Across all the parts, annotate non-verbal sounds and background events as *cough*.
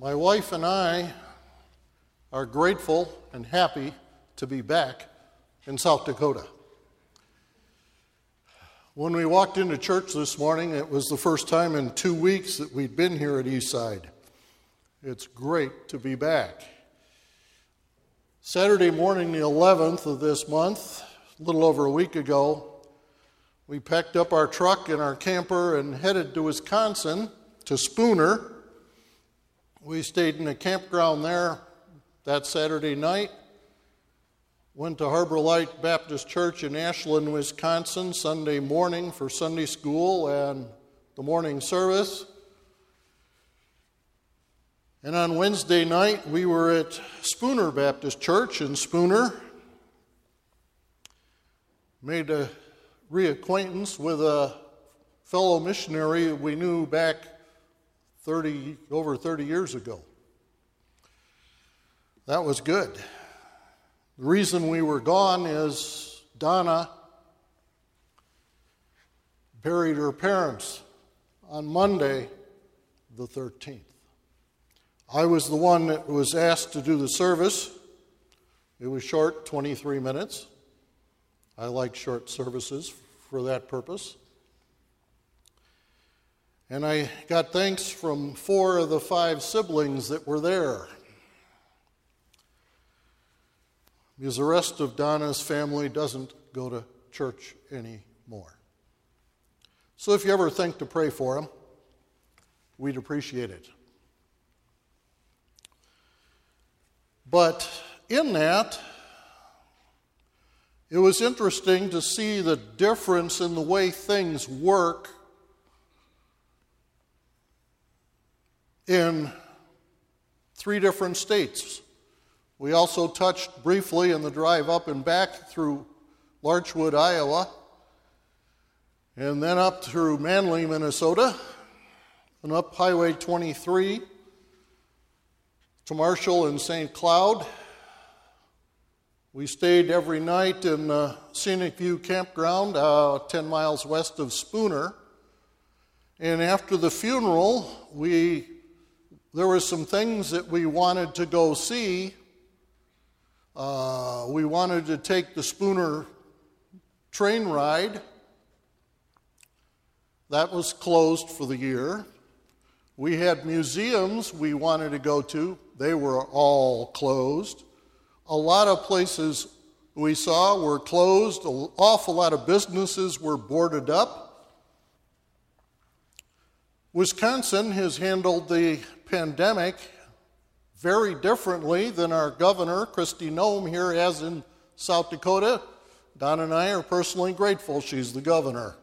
My wife and I are grateful and happy to be back in South Dakota. When we walked into church this morning, it was the first time in two weeks that we'd been here at Eastside. It's great to be back. Saturday morning, the 11th of this month, a little over a week ago, we packed up our truck and our camper and headed to Wisconsin to Spooner we stayed in a campground there that Saturday night. Went to Harbor Light Baptist Church in Ashland, Wisconsin, Sunday morning for Sunday school and the morning service. And on Wednesday night, we were at Spooner Baptist Church in Spooner. Made a reacquaintance with a fellow missionary we knew back 30, over 30 years ago. That was good. The reason we were gone is Donna buried her parents on Monday, the 13th. I was the one that was asked to do the service. It was short, 23 minutes. I like short services for that purpose. And I got thanks from four of the five siblings that were there. Because the rest of Donna's family doesn't go to church anymore. So if you ever think to pray for them, we'd appreciate it. But in that, it was interesting to see the difference in the way things work in three different states. We also touched briefly in the drive up and back through Larchwood, Iowa, and then up through Manly, Minnesota, and up Highway 23 to Marshall and St. Cloud. We stayed every night in the Scenic View Campground, uh, 10 miles west of Spooner. And after the funeral, we there were some things that we wanted to go see. Uh, we wanted to take the Spooner train ride. That was closed for the year. We had museums we wanted to go to, they were all closed. A lot of places we saw were closed, an awful lot of businesses were boarded up. Wisconsin has handled the pandemic very differently than our governor, Kristi Noem, here has in South Dakota. Donna and I are personally grateful she's the governor.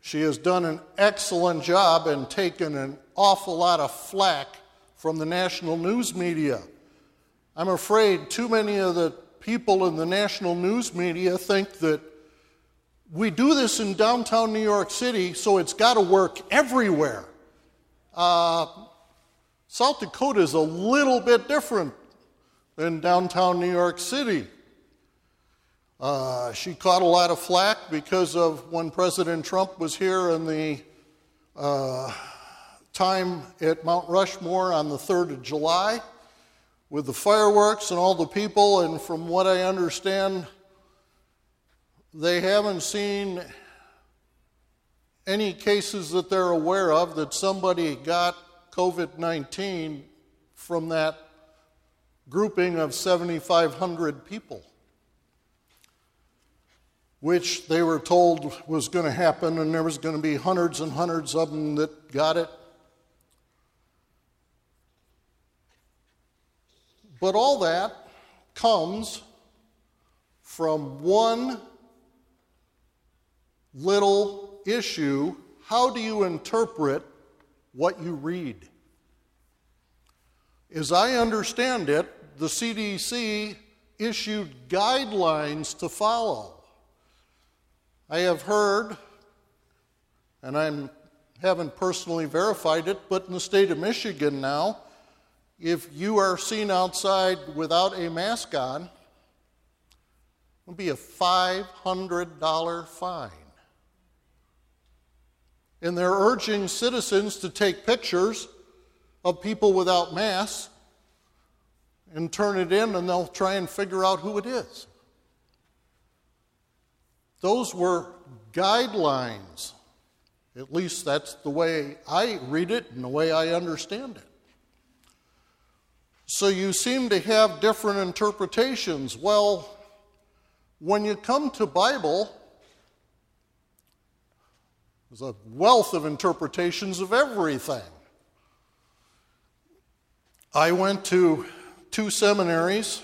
She has done an excellent job and taken an awful lot of flack from the national news media. I'm afraid too many of the people in the national news media think that we do this in downtown New York City, so it's got to work everywhere. Uh, South Dakota is a little bit different than downtown New York City. Uh, she caught a lot of flack because of when President Trump was here and the uh, time at Mount Rushmore on the 3rd of July with the fireworks and all the people. And from what I understand, they haven't seen any cases that they're aware of that somebody got COVID 19 from that grouping of 7,500 people, which they were told was going to happen, and there was going to be hundreds and hundreds of them that got it. But all that comes from one little issue how do you interpret what you read? As I understand it, the CDC issued guidelines to follow. I have heard, and I haven't personally verified it, but in the state of Michigan now, if you are seen outside without a mask on, it'll be a $500 fine. And they're urging citizens to take pictures of people without masks and turn it in, and they'll try and figure out who it is. Those were guidelines. At least that's the way I read it and the way I understand it. So you seem to have different interpretations. Well, when you come to Bible, there's a wealth of interpretations of everything. I went to two seminaries.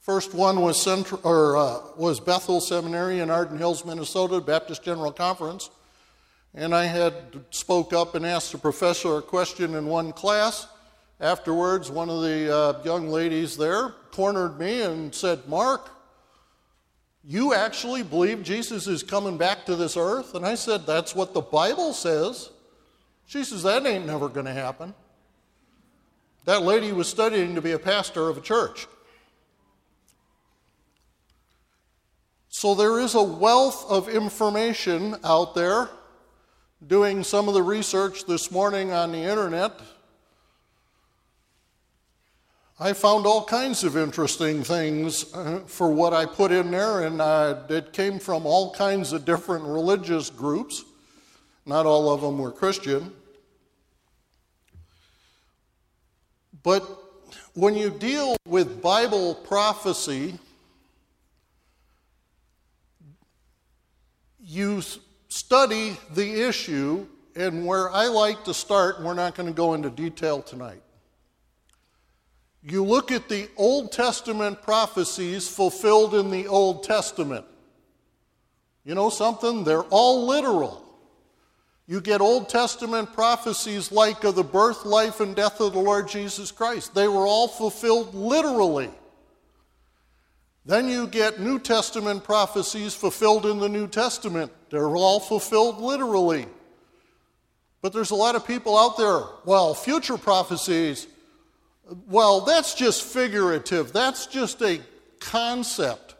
First one was, Central, or, uh, was Bethel Seminary in Arden Hills, Minnesota, Baptist General Conference. And I had spoke up and asked the professor a question in one class. Afterwards, one of the uh, young ladies there cornered me and said, Mark, you actually believe Jesus is coming back to this earth? And I said, That's what the Bible says. She says, That ain't never going to happen. That lady was studying to be a pastor of a church. So there is a wealth of information out there. Doing some of the research this morning on the internet, I found all kinds of interesting things uh, for what I put in there, and uh, it came from all kinds of different religious groups. Not all of them were Christian. But when you deal with Bible prophecy, you study the issue, and where I like to start, we're not going to go into detail tonight. You look at the Old Testament prophecies fulfilled in the Old Testament. You know something? They're all literal. You get Old Testament prophecies like of the birth, life, and death of the Lord Jesus Christ. They were all fulfilled literally. Then you get New Testament prophecies fulfilled in the New Testament. They're all fulfilled literally. But there's a lot of people out there, well, future prophecies, well, that's just figurative. That's just a concept.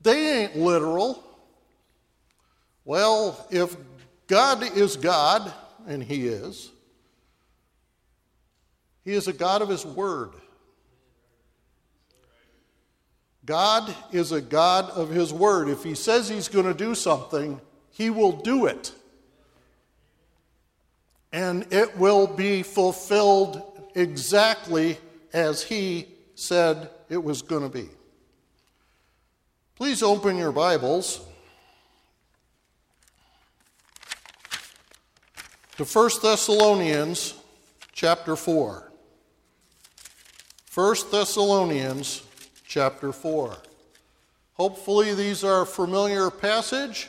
They ain't literal. Well, if God is God, and He is. He is a God of His Word. God is a God of His Word. If He says He's going to do something, He will do it. And it will be fulfilled exactly as He said it was going to be. Please open your Bibles to 1 Thessalonians chapter 4. 1 Thessalonians chapter 4. Hopefully, these are familiar passage.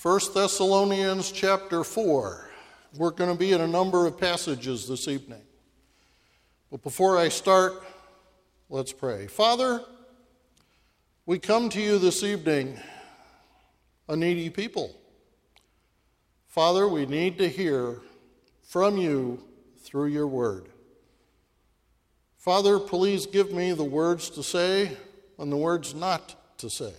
1 Thessalonians chapter 4. We're going to be in a number of passages this evening. But before I start, let's pray. Father, we come to you this evening, a needy people. Father, we need to hear from you through your word. Father, please give me the words to say and the words not to say.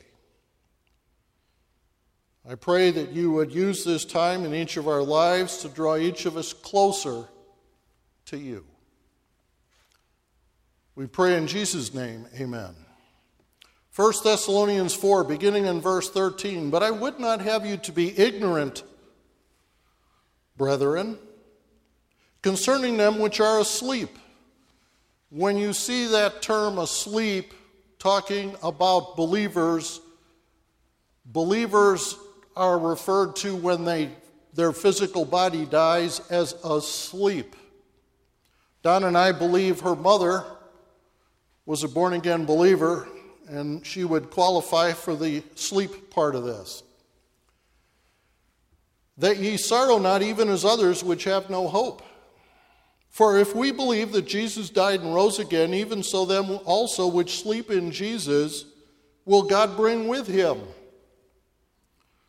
I pray that you would use this time in each of our lives to draw each of us closer to you. We pray in Jesus' name, amen. 1 Thessalonians 4, beginning in verse 13. But I would not have you to be ignorant brethren, concerning them which are asleep. When you see that term asleep talking about believers, believers are referred to when they, their physical body dies as asleep. Donna and I believe her mother was a born again believer, and she would qualify for the sleep part of this that ye sorrow not even as others which have no hope. For if we believe that Jesus died and rose again, even so them also which sleep in Jesus will God bring with him.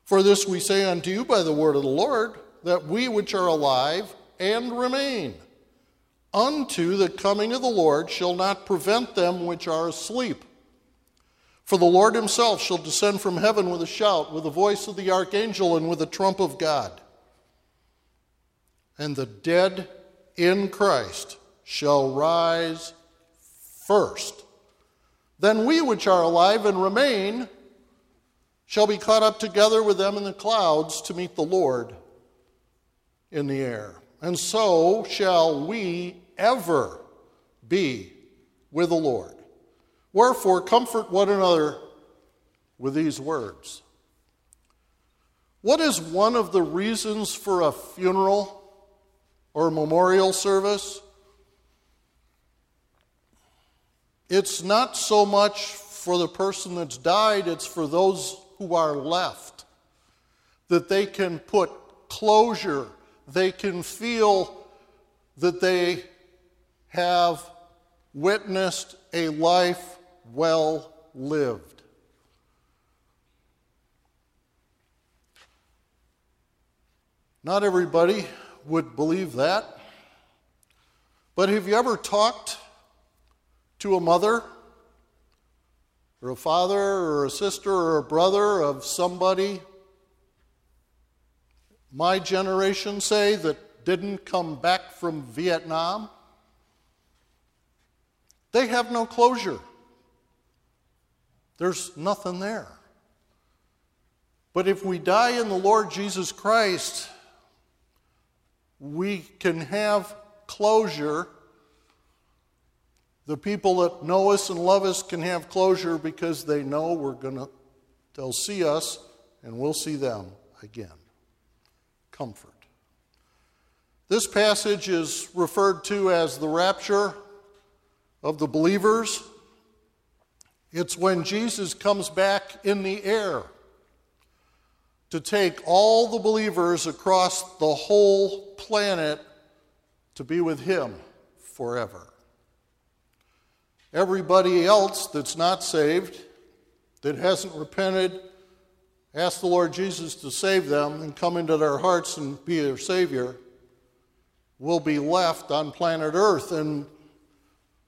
For this we say unto you by the word of the Lord, that we which are alive and remain unto the coming of the Lord shall not prevent them which are asleep. For the Lord himself shall descend from heaven with a shout, with the voice of the archangel, and with the trump of God. And the dead in Christ shall rise first. Then we which are alive and remain shall be caught up together with them in the clouds to meet the Lord in the air. And so shall we ever be with the Lord. Wherefore, comfort one another with these words. What is one of the reasons for a funeral? or memorial service, it's not so much for the person that's died, it's for those who are left. That they can put closure, they can feel that they have witnessed a life well lived. Not everybody would believe that. But have you ever talked to a mother or a father or a sister or a brother of somebody, my generation, say, that didn't come back from Vietnam? They have no closure. There's nothing there. But if we die in the Lord Jesus Christ, we can have closure. The people that know us and love us can have closure because they know we're going to, they'll see us and we'll see them again. Comfort. This passage is referred to as the rapture of the believers. It's when Jesus comes back in the air to take all the believers across the whole planet to be with Him forever. Everybody else that's not saved, that hasn't repented, asked the Lord Jesus to save them and come into their hearts and be their Savior, will be left on planet Earth. And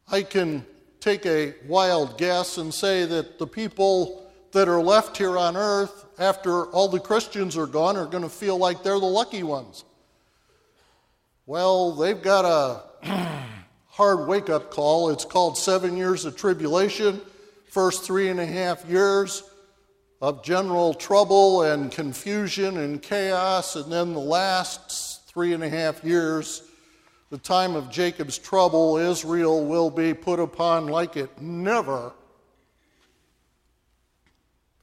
I can take a wild guess and say that the people that are left here on earth after all the Christians are gone are going to feel like they're the lucky ones. Well, they've got a *clears throat* hard wake up call. It's called seven years of tribulation. First three and a half years of general trouble and confusion and chaos, and then the last three and a half years, the time of Jacob's trouble, Israel will be put upon like it never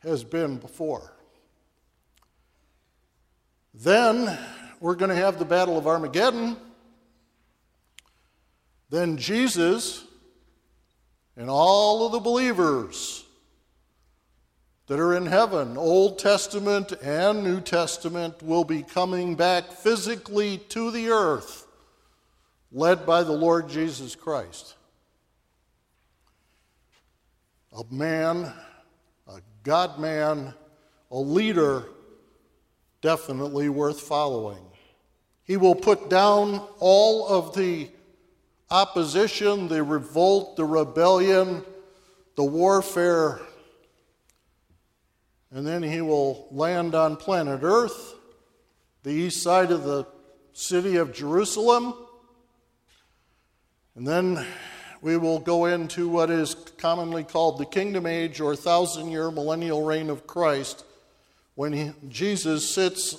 has been before. Then we're going to have the Battle of Armageddon. Then Jesus and all of the believers that are in heaven, Old Testament and New Testament, will be coming back physically to the earth, led by the Lord Jesus Christ. A man, a God man, a leader definitely worth following. He will put down all of the opposition, the revolt, the rebellion, the warfare, and then he will land on planet Earth, the east side of the city of Jerusalem. And then we will go into what is commonly called the kingdom age or thousand year millennial reign of Christ when he, Jesus sits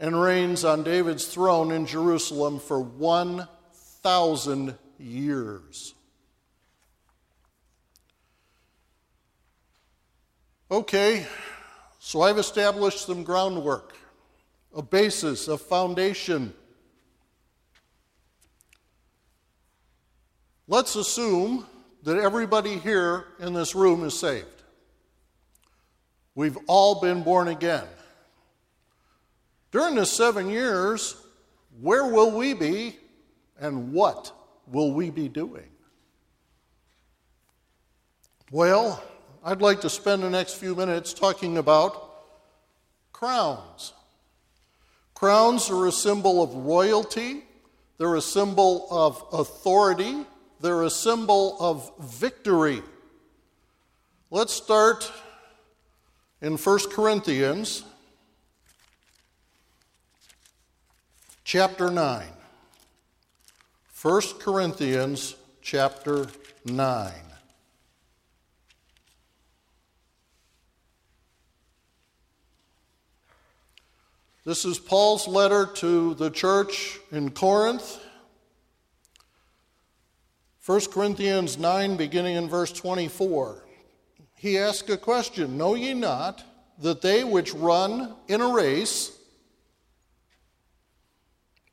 and reigns on David's throne in Jerusalem for 1,000 years. Okay, so I've established some groundwork, a basis, a foundation. Let's assume that everybody here in this room is saved. We've all been born again. During the seven years, where will we be and what will we be doing? Well, I'd like to spend the next few minutes talking about crowns. Crowns are a symbol of royalty, they're a symbol of authority, they're a symbol of victory. Let's start in 1 Corinthians chapter 9. 1 Corinthians chapter 9. This is Paul's letter to the church in Corinth. 1 Corinthians 9, beginning in verse 24. He asks a question Know ye not that they which run in a race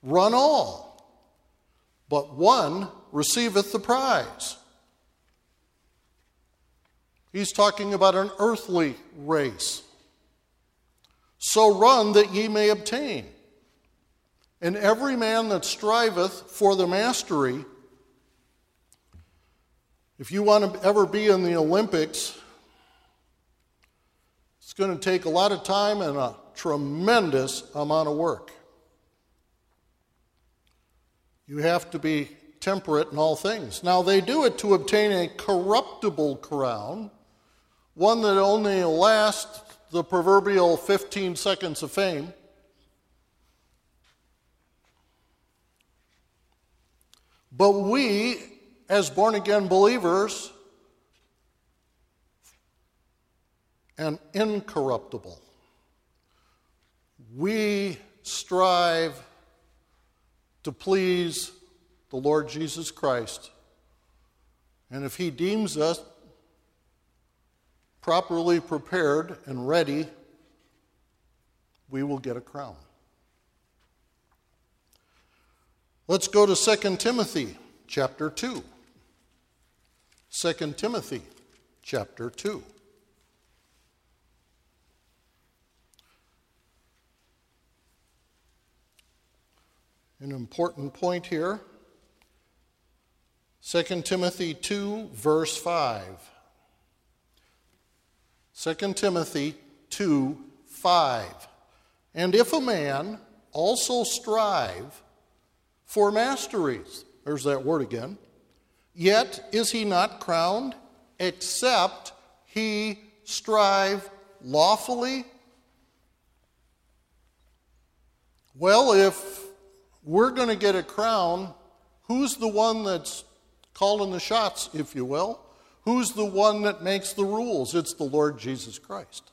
run all, but one receiveth the prize? He's talking about an earthly race. So run that ye may obtain. And every man that striveth for the mastery, if you want to ever be in the Olympics, it's going to take a lot of time and a tremendous amount of work. You have to be temperate in all things. Now, they do it to obtain a corruptible crown, one that only lasts the proverbial 15 seconds of fame. But we, as born again believers, and incorruptible, we strive to please the Lord Jesus Christ. And if He deems us properly prepared and ready, we will get a crown. Let's go to 2 Timothy chapter 2. 2 Timothy chapter 2. An important point here. 2 Timothy 2, verse 5. 2 Timothy 2 5. And if a man also strive for masteries, there's that word again, yet is he not crowned, except he strive lawfully? Well, if we're going to get a crown, who's the one that's calling the shots, if you will? Who's the one that makes the rules? It's the Lord Jesus Christ.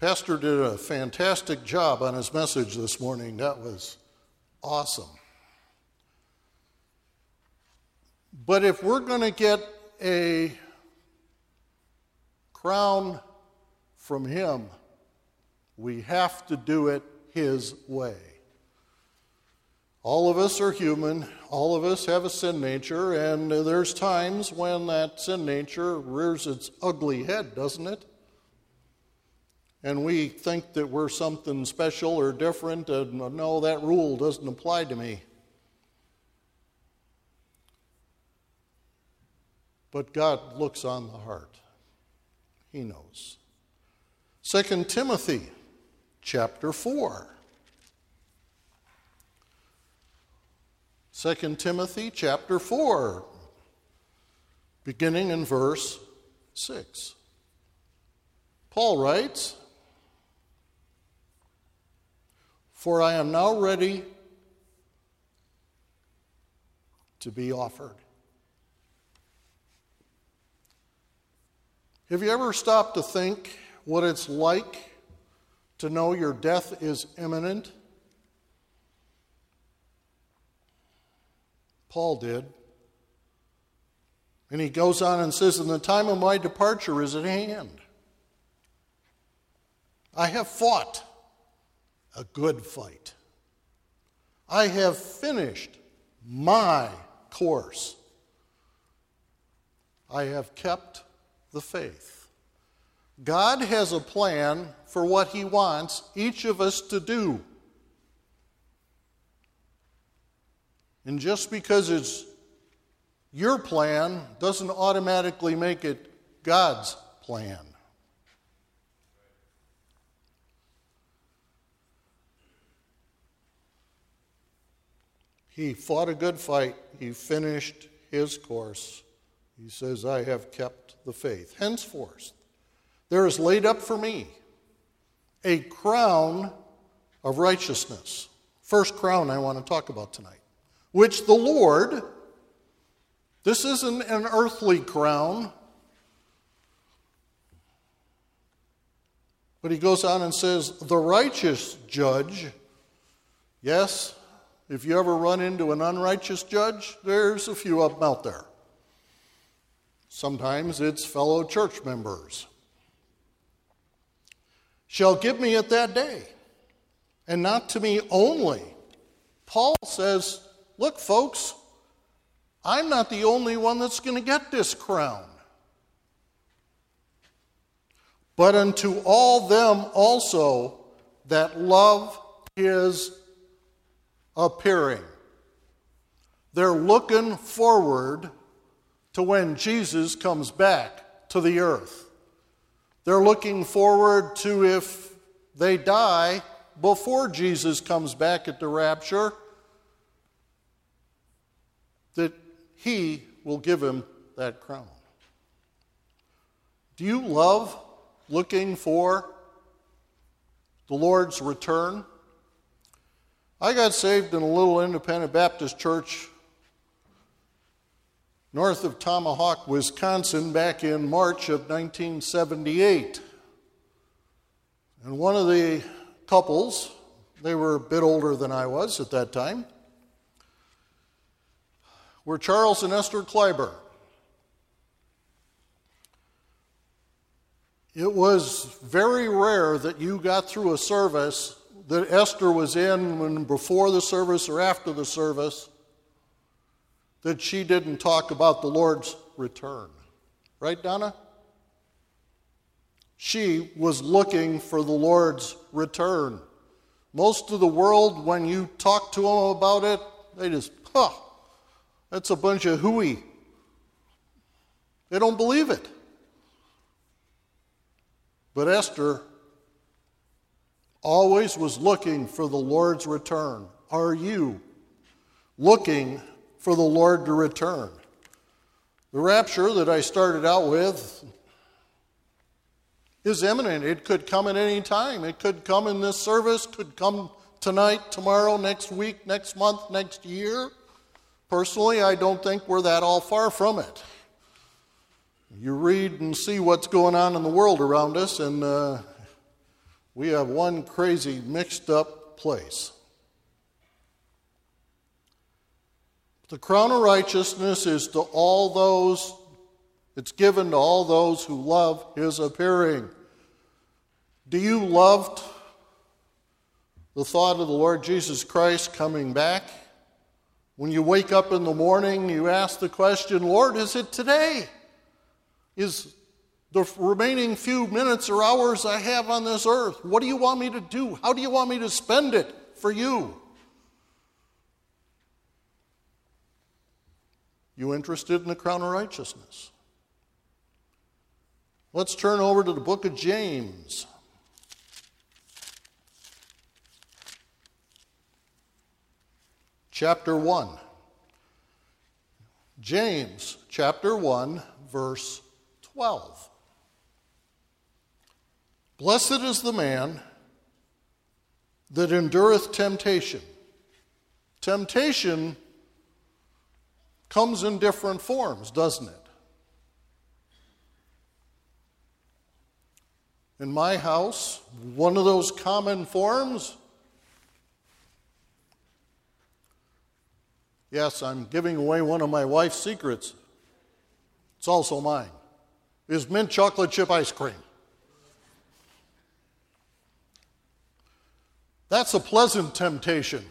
Pastor did a fantastic job on his message this morning. That was awesome. But if we're going to get a crown from him, we have to do it his way. All of us are human. All of us have a sin nature, and there's times when that sin nature rears its ugly head, doesn't it? And we think that we're something special or different, and uh, no, that rule doesn't apply to me. But God looks on the heart. He knows. 2 Timothy chapter 4. 2 Timothy chapter 4, beginning in verse 6. Paul writes, For I am now ready to be offered. Have you ever stopped to think what it's like to know your death is imminent? Paul did. And he goes on and says, And the time of my departure is at hand. I have fought a good fight. I have finished my course. I have kept the faith. God has a plan for what He wants each of us to do. And just because it's your plan doesn't automatically make it God's plan. He fought a good fight. He finished his course. He says, I have kept the faith. Henceforth, there is laid up for me a crown of righteousness. First crown I want to talk about tonight, which the Lord, this isn't an earthly crown, but he goes on and says, the righteous judge, yes, if you ever run into an unrighteous judge, there's a few of them out there. Sometimes it's fellow church members. Shall give me at that day, and not to me only. Paul says, Look, folks, I'm not the only one that's going to get this crown. But unto all them also that love his appearing. They're looking forward to when Jesus comes back to the earth. They're looking forward to if they die before Jesus comes back at the rapture, that he will give him that crown. Do you love looking for the Lord's return? I got saved in a little independent Baptist church north of Tomahawk, Wisconsin, back in March of 1978. And one of the couples, they were a bit older than I was at that time, were Charles and Esther Kleiber. It was very rare that you got through a service that Esther was in when before the service or after the service that she didn't talk about the Lord's return. Right, Donna? She was looking for the Lord's return. Most of the world, when you talk to them about it, they just, huh, that's a bunch of hooey. They don't believe it. But Esther always was looking for the Lord's return. Are you looking for the Lord to return? The rapture that I started out with is imminent. It could come at any time. It could come in this service, could come tonight, tomorrow, next week, next month, next year. Personally, I don't think we're that all far from it. You read and see what's going on in the world around us, and uh, we have one crazy, mixed up place. The crown of righteousness is to all those, it's given to all those who love his appearing. Do you love the thought of the Lord Jesus Christ coming back? When you wake up in the morning, you ask the question, Lord, is it today? Is the remaining few minutes or hours I have on this earth. What do you want me to do? How do you want me to spend it for you? You interested in the crown of righteousness? Let's turn over to the book of James. Chapter 1. James chapter 1, verse 12. Blessed is the man that endureth temptation. Temptation comes in different forms, doesn't it? In my house, one of those common forms Yes, I'm giving away one of my wife's secrets. It's also mine. Is mint chocolate chip ice cream. That's a pleasant temptation.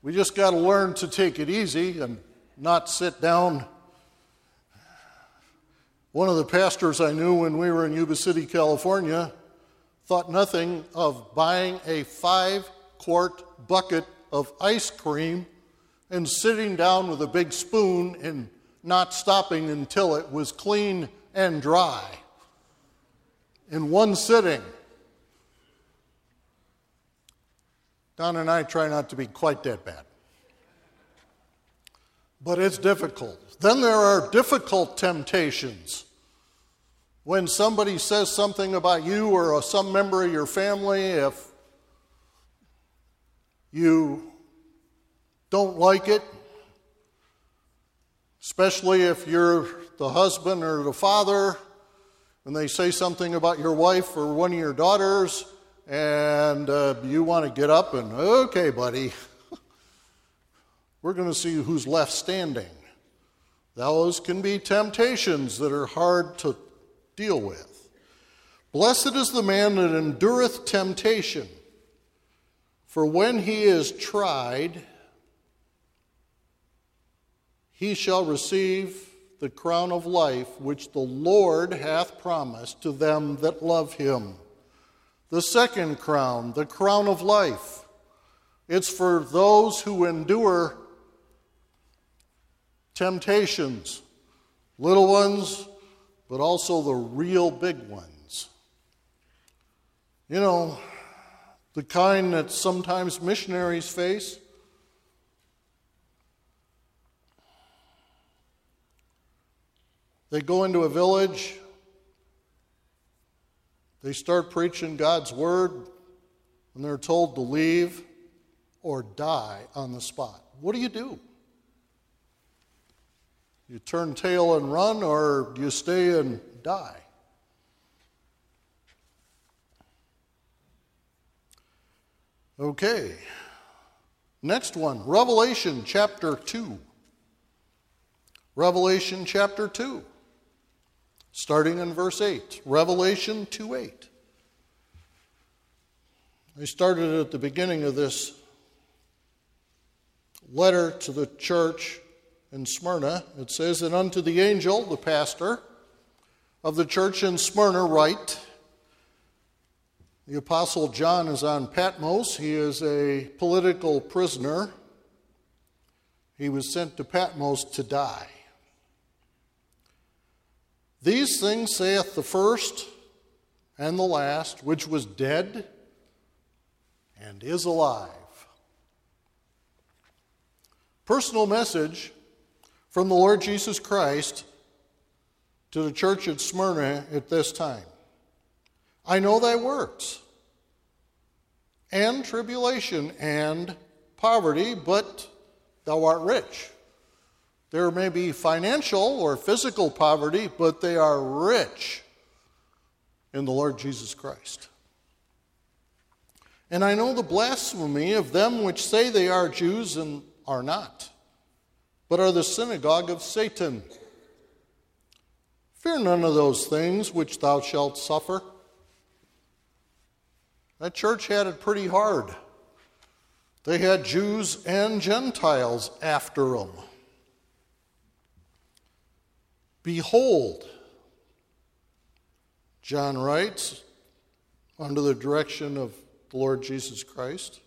We just got to learn to take it easy and not sit down. One of the pastors I knew when we were in Yuba City, California, thought nothing of buying a five quart bucket of ice cream and sitting down with a big spoon and not stopping until it was clean and dry in one sitting. Donna and I try not to be quite that bad. But it's difficult. Then there are difficult temptations. When somebody says something about you or some member of your family, if you don't like it, especially if you're the husband or the father, and they say something about your wife or one of your daughters, and uh, you want to get up and, okay, buddy, we're going to see who's left standing. Those can be temptations that are hard to deal with. Blessed is the man that endureth temptation, for when he is tried, he shall receive the crown of life which the Lord hath promised to them that love him. The second crown, the crown of life, it's for those who endure temptations, little ones, but also the real big ones. You know, the kind that sometimes missionaries face. They go into a village they start preaching God's word and they're told to leave or die on the spot. What do you do? You turn tail and run, or you stay and die? Okay. Next one Revelation chapter 2. Revelation chapter 2 starting in verse 8, Revelation 2 8. I started at the beginning of this letter to the church in Smyrna. It says, And unto the angel, the pastor of the church in Smyrna, write, the Apostle John is on Patmos. He is a political prisoner. He was sent to Patmos to die. These things saith the first and the last, which was dead and is alive. Personal message from the Lord Jesus Christ to the church at Smyrna at this time. I know thy works, and tribulation, and poverty, but thou art rich. There may be financial or physical poverty, but they are rich in the Lord Jesus Christ. And I know the blasphemy of them which say they are Jews and are not, but are the synagogue of Satan. Fear none of those things which thou shalt suffer. That church had it pretty hard. They had Jews and Gentiles after them. Behold, John writes, under the direction of the Lord Jesus Christ,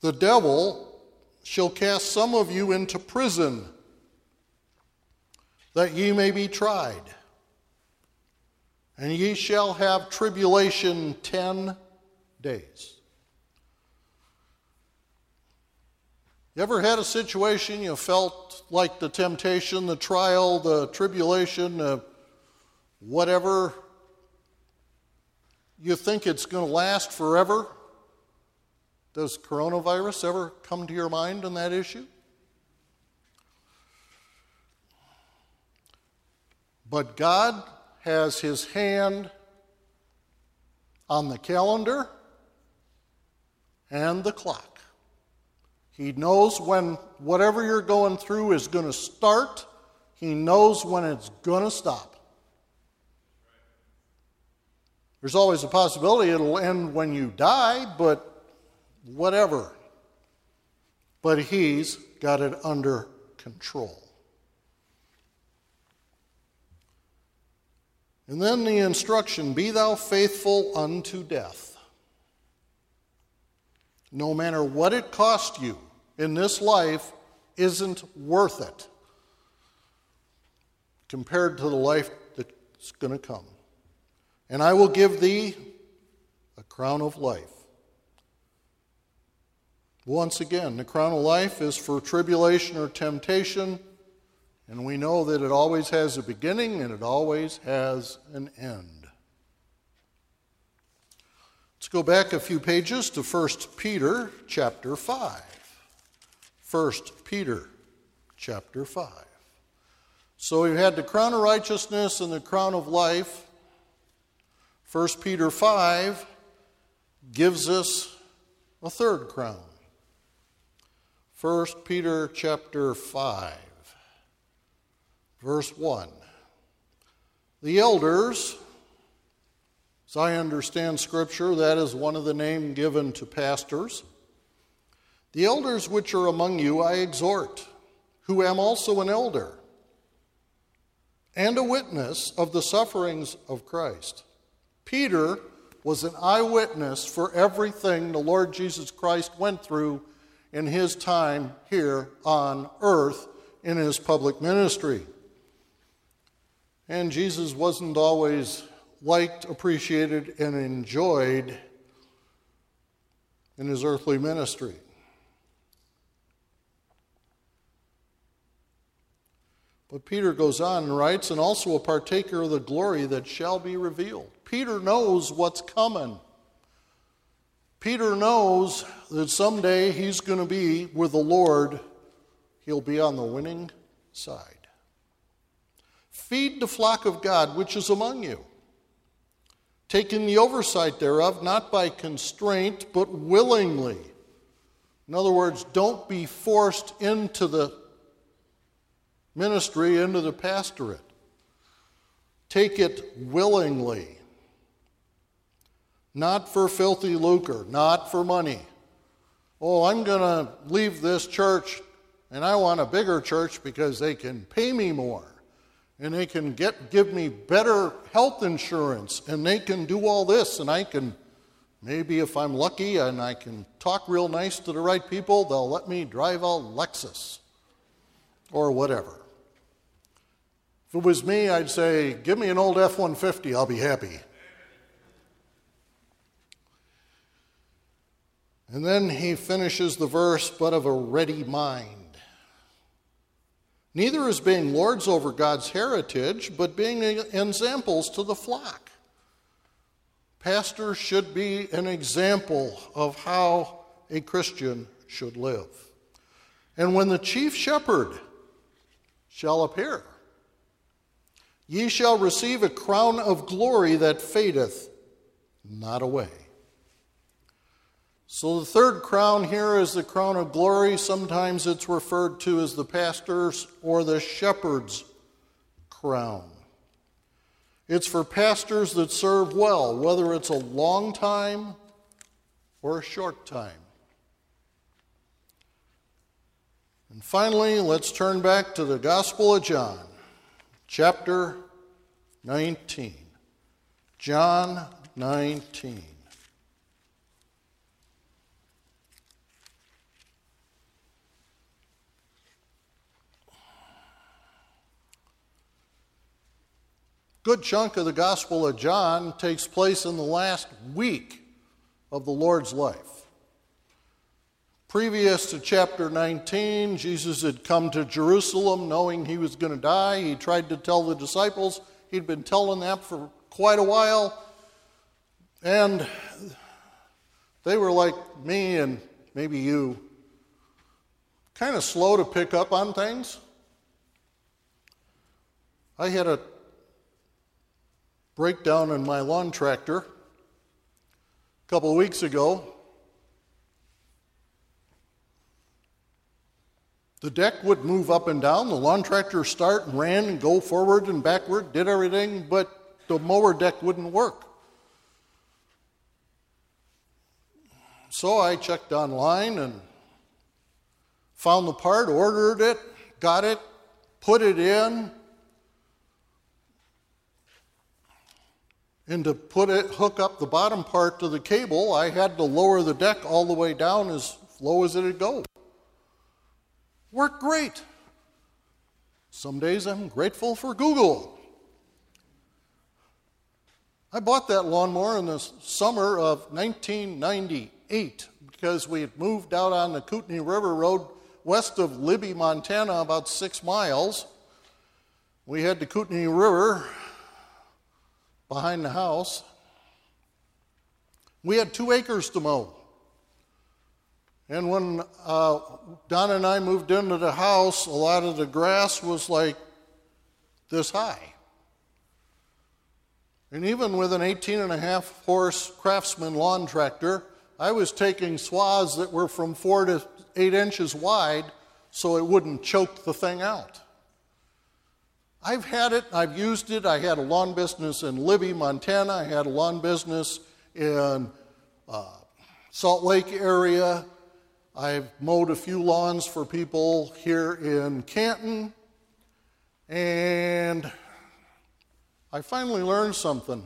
the devil shall cast some of you into prison, that ye may be tried. And ye shall have tribulation ten days. You ever had a situation you felt like the temptation, the trial, the tribulation, uh, whatever? You think it's going to last forever? Does coronavirus ever come to your mind on that issue? But God has his hand on the calendar and the clock. He knows when whatever you're going through is going to start, He knows when it's going to stop. There's always a possibility it'll end when you die, but whatever. But He's got it under control. And then the instruction Be thou faithful unto death. No matter what it cost you, in this life isn't worth it compared to the life that's going to come. And I will give thee a crown of life. Once again, the crown of life is for tribulation or temptation, and we know that it always has a beginning and it always has an end. Let's go back a few pages to 1 Peter chapter 5. 1 Peter chapter 5. So we've had the crown of righteousness and the crown of life. 1 Peter 5 gives us a third crown. 1 Peter chapter 5 verse 1. The elders, as I understand scripture, that is one of the name given to pastors. The elders which are among you I exhort, who am also an elder and a witness of the sufferings of Christ. Peter was an eyewitness for everything the Lord Jesus Christ went through in his time here on earth in his public ministry. And Jesus wasn't always liked, appreciated, and enjoyed in his earthly ministry. But Peter goes on and writes, and also a partaker of the glory that shall be revealed. Peter knows what's coming. Peter knows that someday he's going to be with the Lord, he'll be on the winning side. Feed the flock of God which is among you, taking the oversight thereof, not by constraint, but willingly. In other words, don't be forced into the ministry into the pastorate. Take it willingly, not for filthy lucre, not for money. Oh, I'm going to leave this church and I want a bigger church because they can pay me more and they can get give me better health insurance and they can do all this and I can maybe if I'm lucky and I can talk real nice to the right people, they'll let me drive a Lexus or whatever. If it was me, I'd say, Give me an old F 150, I'll be happy. And then he finishes the verse, but of a ready mind. Neither is being lords over God's heritage, but being examples to the flock. Pastors should be an example of how a Christian should live. And when the chief shepherd shall appear, Ye shall receive a crown of glory that fadeth not away. So, the third crown here is the crown of glory. Sometimes it's referred to as the pastor's or the shepherd's crown. It's for pastors that serve well, whether it's a long time or a short time. And finally, let's turn back to the Gospel of John chapter 19. John 19. Good chunk of the Gospel of John takes place in the last week of the Lord's life. Previous to chapter 19, Jesus had come to Jerusalem knowing he was going to die. He tried to tell the disciples, he'd been telling them for quite a while. And they were like me and maybe you, kind of slow to pick up on things. I had a breakdown in my lawn tractor a couple of weeks ago. The deck would move up and down. The lawn tractor start and ran and go forward and backward, did everything, but the mower deck wouldn't work. So I checked online and found the part, ordered it, got it, put it in. And to put it, hook up the bottom part to the cable, I had to lower the deck all the way down as low as it'd go. Worked great. Some days I'm grateful for Google. I bought that lawnmower in the summer of 1998 because we had moved out on the Kootenai River Road west of Libby, Montana, about six miles. We had the Kootenai River behind the house. We had two acres to mow. And when uh, Donna and I moved into the house, a lot of the grass was like this high. And even with an 18 and a half horse craftsman lawn tractor, I was taking swaths that were from four to eight inches wide so it wouldn't choke the thing out. I've had it, I've used it. I had a lawn business in Libby, Montana. I had a lawn business in uh, Salt Lake area. I've mowed a few lawns for people here in Canton. And I finally learned something.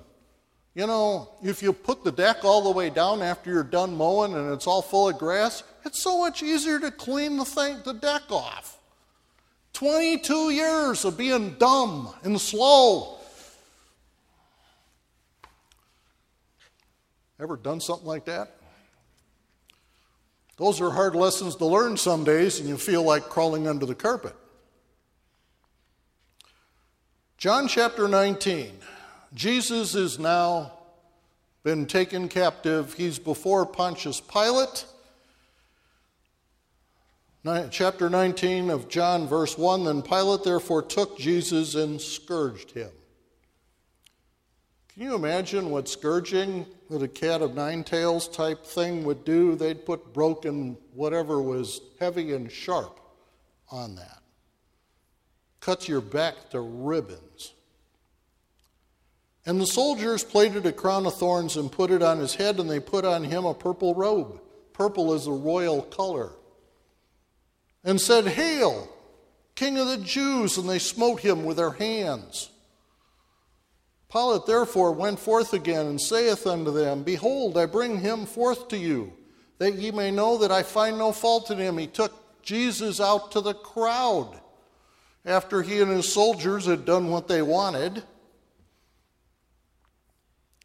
You know, if you put the deck all the way down after you're done mowing and it's all full of grass, it's so much easier to clean the thing, the deck off. 22 years of being dumb and slow. Ever done something like that? Those are hard lessons to learn some days, and you feel like crawling under the carpet. John chapter 19. Jesus is now been taken captive. He's before Pontius Pilate. Chapter 19 of John, verse 1 Then Pilate therefore took Jesus and scourged him. Can you imagine what scourging that a cat of nine tails type thing would do? They'd put broken whatever was heavy and sharp on that. Cuts your back to ribbons. And the soldiers plaited a crown of thorns and put it on his head, and they put on him a purple robe. Purple is a royal color. And said, Hail, King of the Jews! And they smote him with their hands. Pilate therefore went forth again and saith unto them, Behold, I bring him forth to you, that ye may know that I find no fault in him. He took Jesus out to the crowd after he and his soldiers had done what they wanted.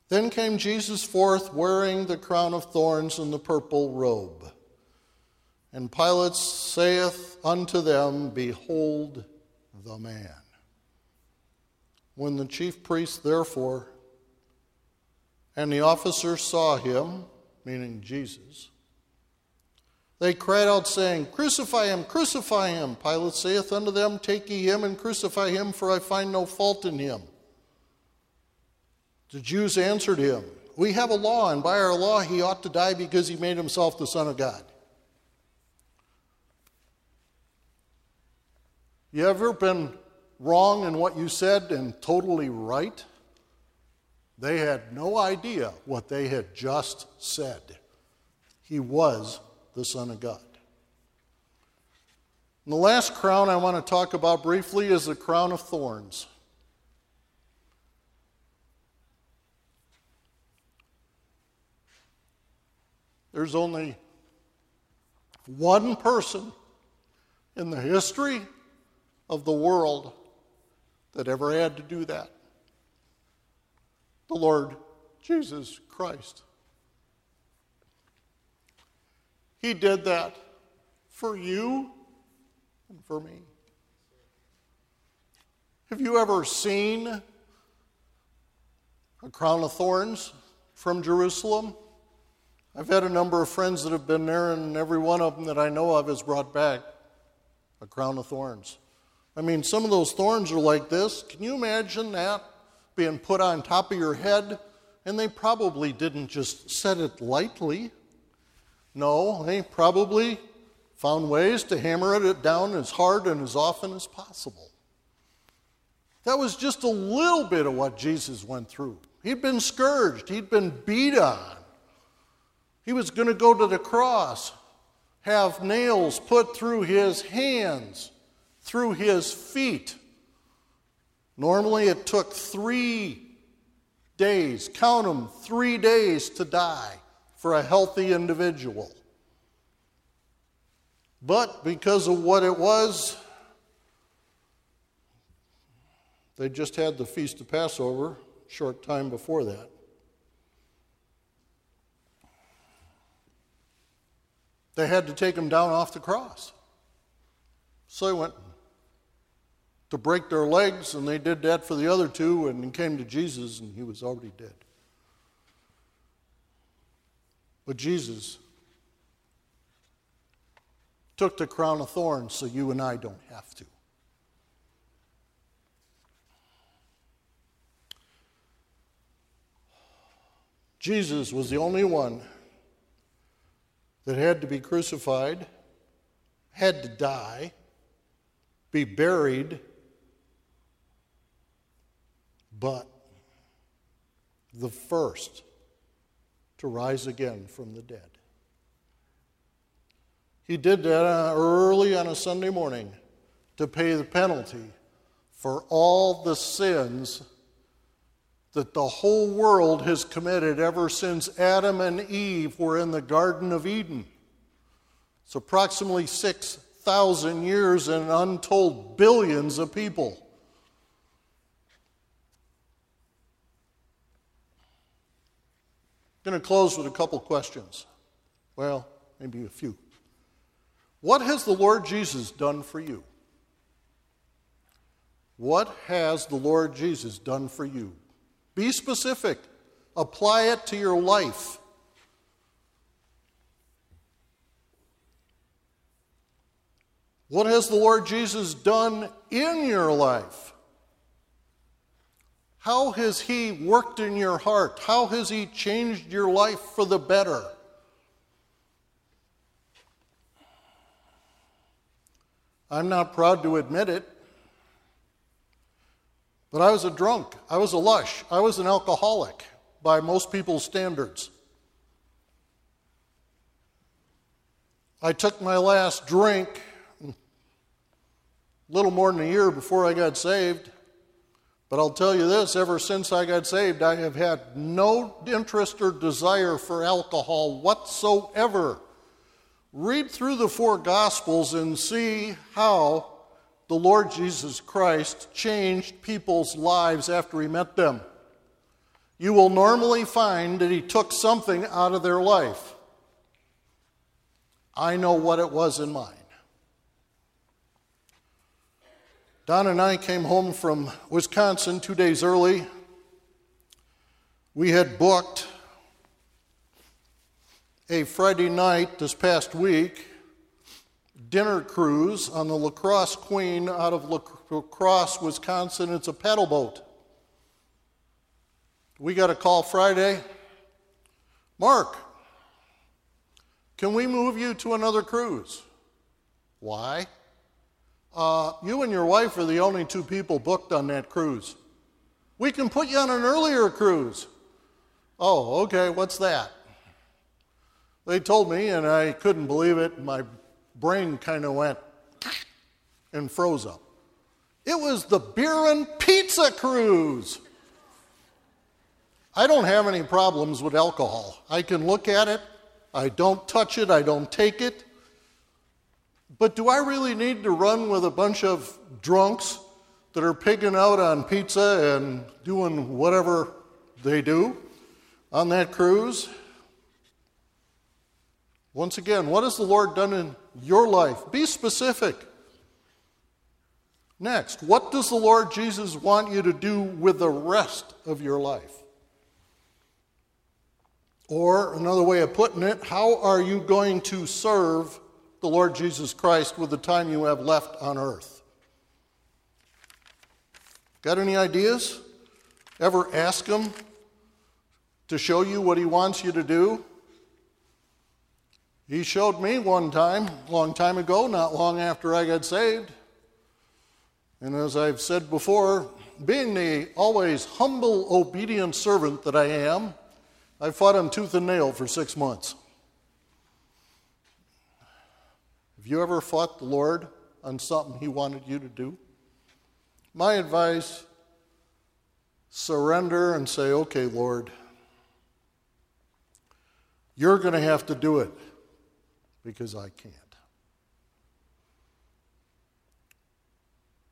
Then came Jesus forth wearing the crown of thorns and the purple robe. And Pilate saith unto them, Behold the man. When the chief priests, therefore, and the officers saw him, meaning Jesus, they cried out, saying, Crucify him, crucify him. Pilate saith unto them, Take ye him and crucify him, for I find no fault in him. The Jews answered him, We have a law, and by our law he ought to die because he made himself the Son of God. You ever been wrong in what you said and totally right. They had no idea what they had just said. He was the Son of God. And the last crown I want to talk about briefly is the crown of thorns. There's only one person in the history of the world that ever had to do that the Lord Jesus Christ. He did that for you and for me. Have you ever seen a crown of thorns from Jerusalem? I've had a number of friends that have been there, and every one of them that I know of has brought back a crown of thorns. I mean, some of those thorns are like this. Can you imagine that being put on top of your head? And they probably didn't just set it lightly. No, they probably found ways to hammer it down as hard and as often as possible. That was just a little bit of what Jesus went through. He'd been scourged, he'd been beat on. He was going to go to the cross, have nails put through his hands through his feet. Normally, it took three days, count them, three days to die for a healthy individual. But because of what it was, they just had the Feast of Passover short time before that. They had to take him down off the cross. So they went to break their legs, and they did that for the other two, and came to Jesus, and he was already dead. But Jesus took the crown of thorns so you and I don't have to. Jesus was the only one that had to be crucified, had to die, be buried, but the first to rise again from the dead. He did that uh, early on a Sunday morning to pay the penalty for all the sins that the whole world has committed ever since Adam and Eve were in the Garden of Eden. It's approximately 6,000 years and untold billions of people. I'm going to close with a couple questions. Well, maybe a few. What has the Lord Jesus done for you? What has the Lord Jesus done for you? Be specific, apply it to your life. What has the Lord Jesus done in your life? How has He worked in your heart? How has He changed your life for the better? I'm not proud to admit it, but I was a drunk. I was a lush. I was an alcoholic by most people's standards. I took my last drink a little more than a year before I got saved. But I'll tell you this ever since I got saved, I have had no interest or desire for alcohol whatsoever. Read through the four Gospels and see how the Lord Jesus Christ changed people's lives after he met them. You will normally find that he took something out of their life. I know what it was in mine. Donna and I came home from Wisconsin two days early. We had booked a Friday night this past week dinner cruise on the La Crosse Queen out of La Crosse, Wisconsin. It's a paddle boat. We got a call Friday. Mark, can we move you to another cruise? Why? Uh, you and your wife are the only two people booked on that cruise. We can put you on an earlier cruise. Oh, okay, what's that? They told me, and I couldn't believe it. My brain kind of went and froze up. It was the beer and pizza cruise. I don't have any problems with alcohol. I can look at it, I don't touch it, I don't take it. But do I really need to run with a bunch of drunks that are pigging out on pizza and doing whatever they do on that cruise? Once again, what has the Lord done in your life? Be specific. Next, what does the Lord Jesus want you to do with the rest of your life? Or, another way of putting it, how are you going to serve the Lord Jesus Christ with the time you have left on earth? Got any ideas? Ever ask Him to show you what He wants you to do? He showed me one time, long time ago, not long after I got saved. And as I've said before, being the always humble, obedient servant that I am, I fought him tooth and nail for six months. you ever fought the Lord on something He wanted you to do? My advice surrender and say, okay, Lord, you're going to have to do it because I can't.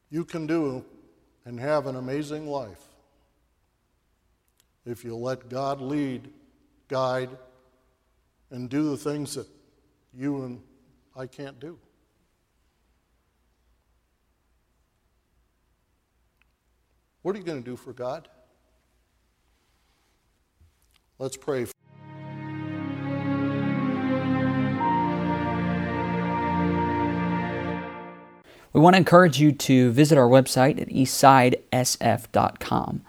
You can do and have an amazing life if you let God lead, guide, and do the things that you and I can't do. What are you going to do for God? Let's pray. We want to encourage you to visit our website at eastsidesf.com.